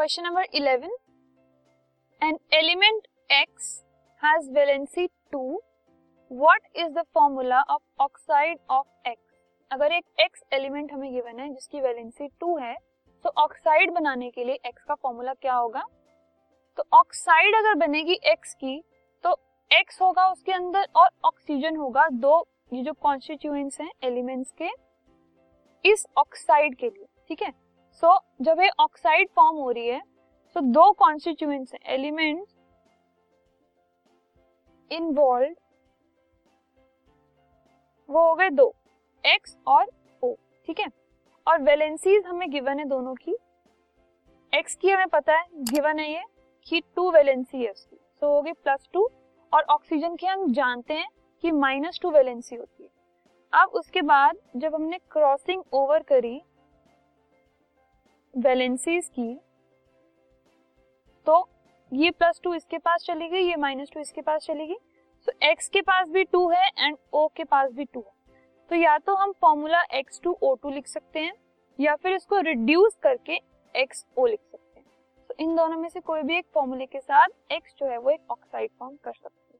Question number eleven an element X has valency two what is the formula of oxide of X अगर एक x element हमें given है, जिसकी valency two है तो oxide बनाने के लिए एक्स का फॉर्मूला क्या होगा? तो ऑक्साइड अगर बनेगी एक्स की तो एक्स होगा उसके अंदर और ऑक्सीजन होगा दो, ये जो कॉन्स्टिट्यूएंट्स हैं एलिमेंट्स के, इस ऑक्साइड के लिए, ठीक है? सो so, जब ये ऑक्साइड फॉर्म हो रही है तो दो कॉन्स्टिट्यूएंट्स एलिमेंट्स इन्वॉल्व वो हो गए दो एक्स और ओ ठीक है? और वैलेंसीज हमें गिवन है दोनों की। एक्स की हमें पता है गिवन है ये कि टू वैलेंसी है उसकी। सो so, होगी प्लस टू और ऑक्सीजन की हम जानते हैं कि माइनस टू वैलेंसी होती है। अब उसके बाद जब हमने क्रॉसिंग ओवर करी वैलेंसीज की तो ये प्लस टू इसके पास चली गई ये माइनस टू इसके पास चली गई सो एक्स के पास भी टू है एंड ओ के पास भी टू है। तो या तो हम formula X two O two लिख सकते हैं, या फिर इसको रिड्यूस करके एक्स ओ लिख सकते हैं। तो इन दोनों में से कोई भी एक फॉर्मूले के साथ एक्स जो है वो एक ऑक्साइड फॉर्म कर सकते हैं।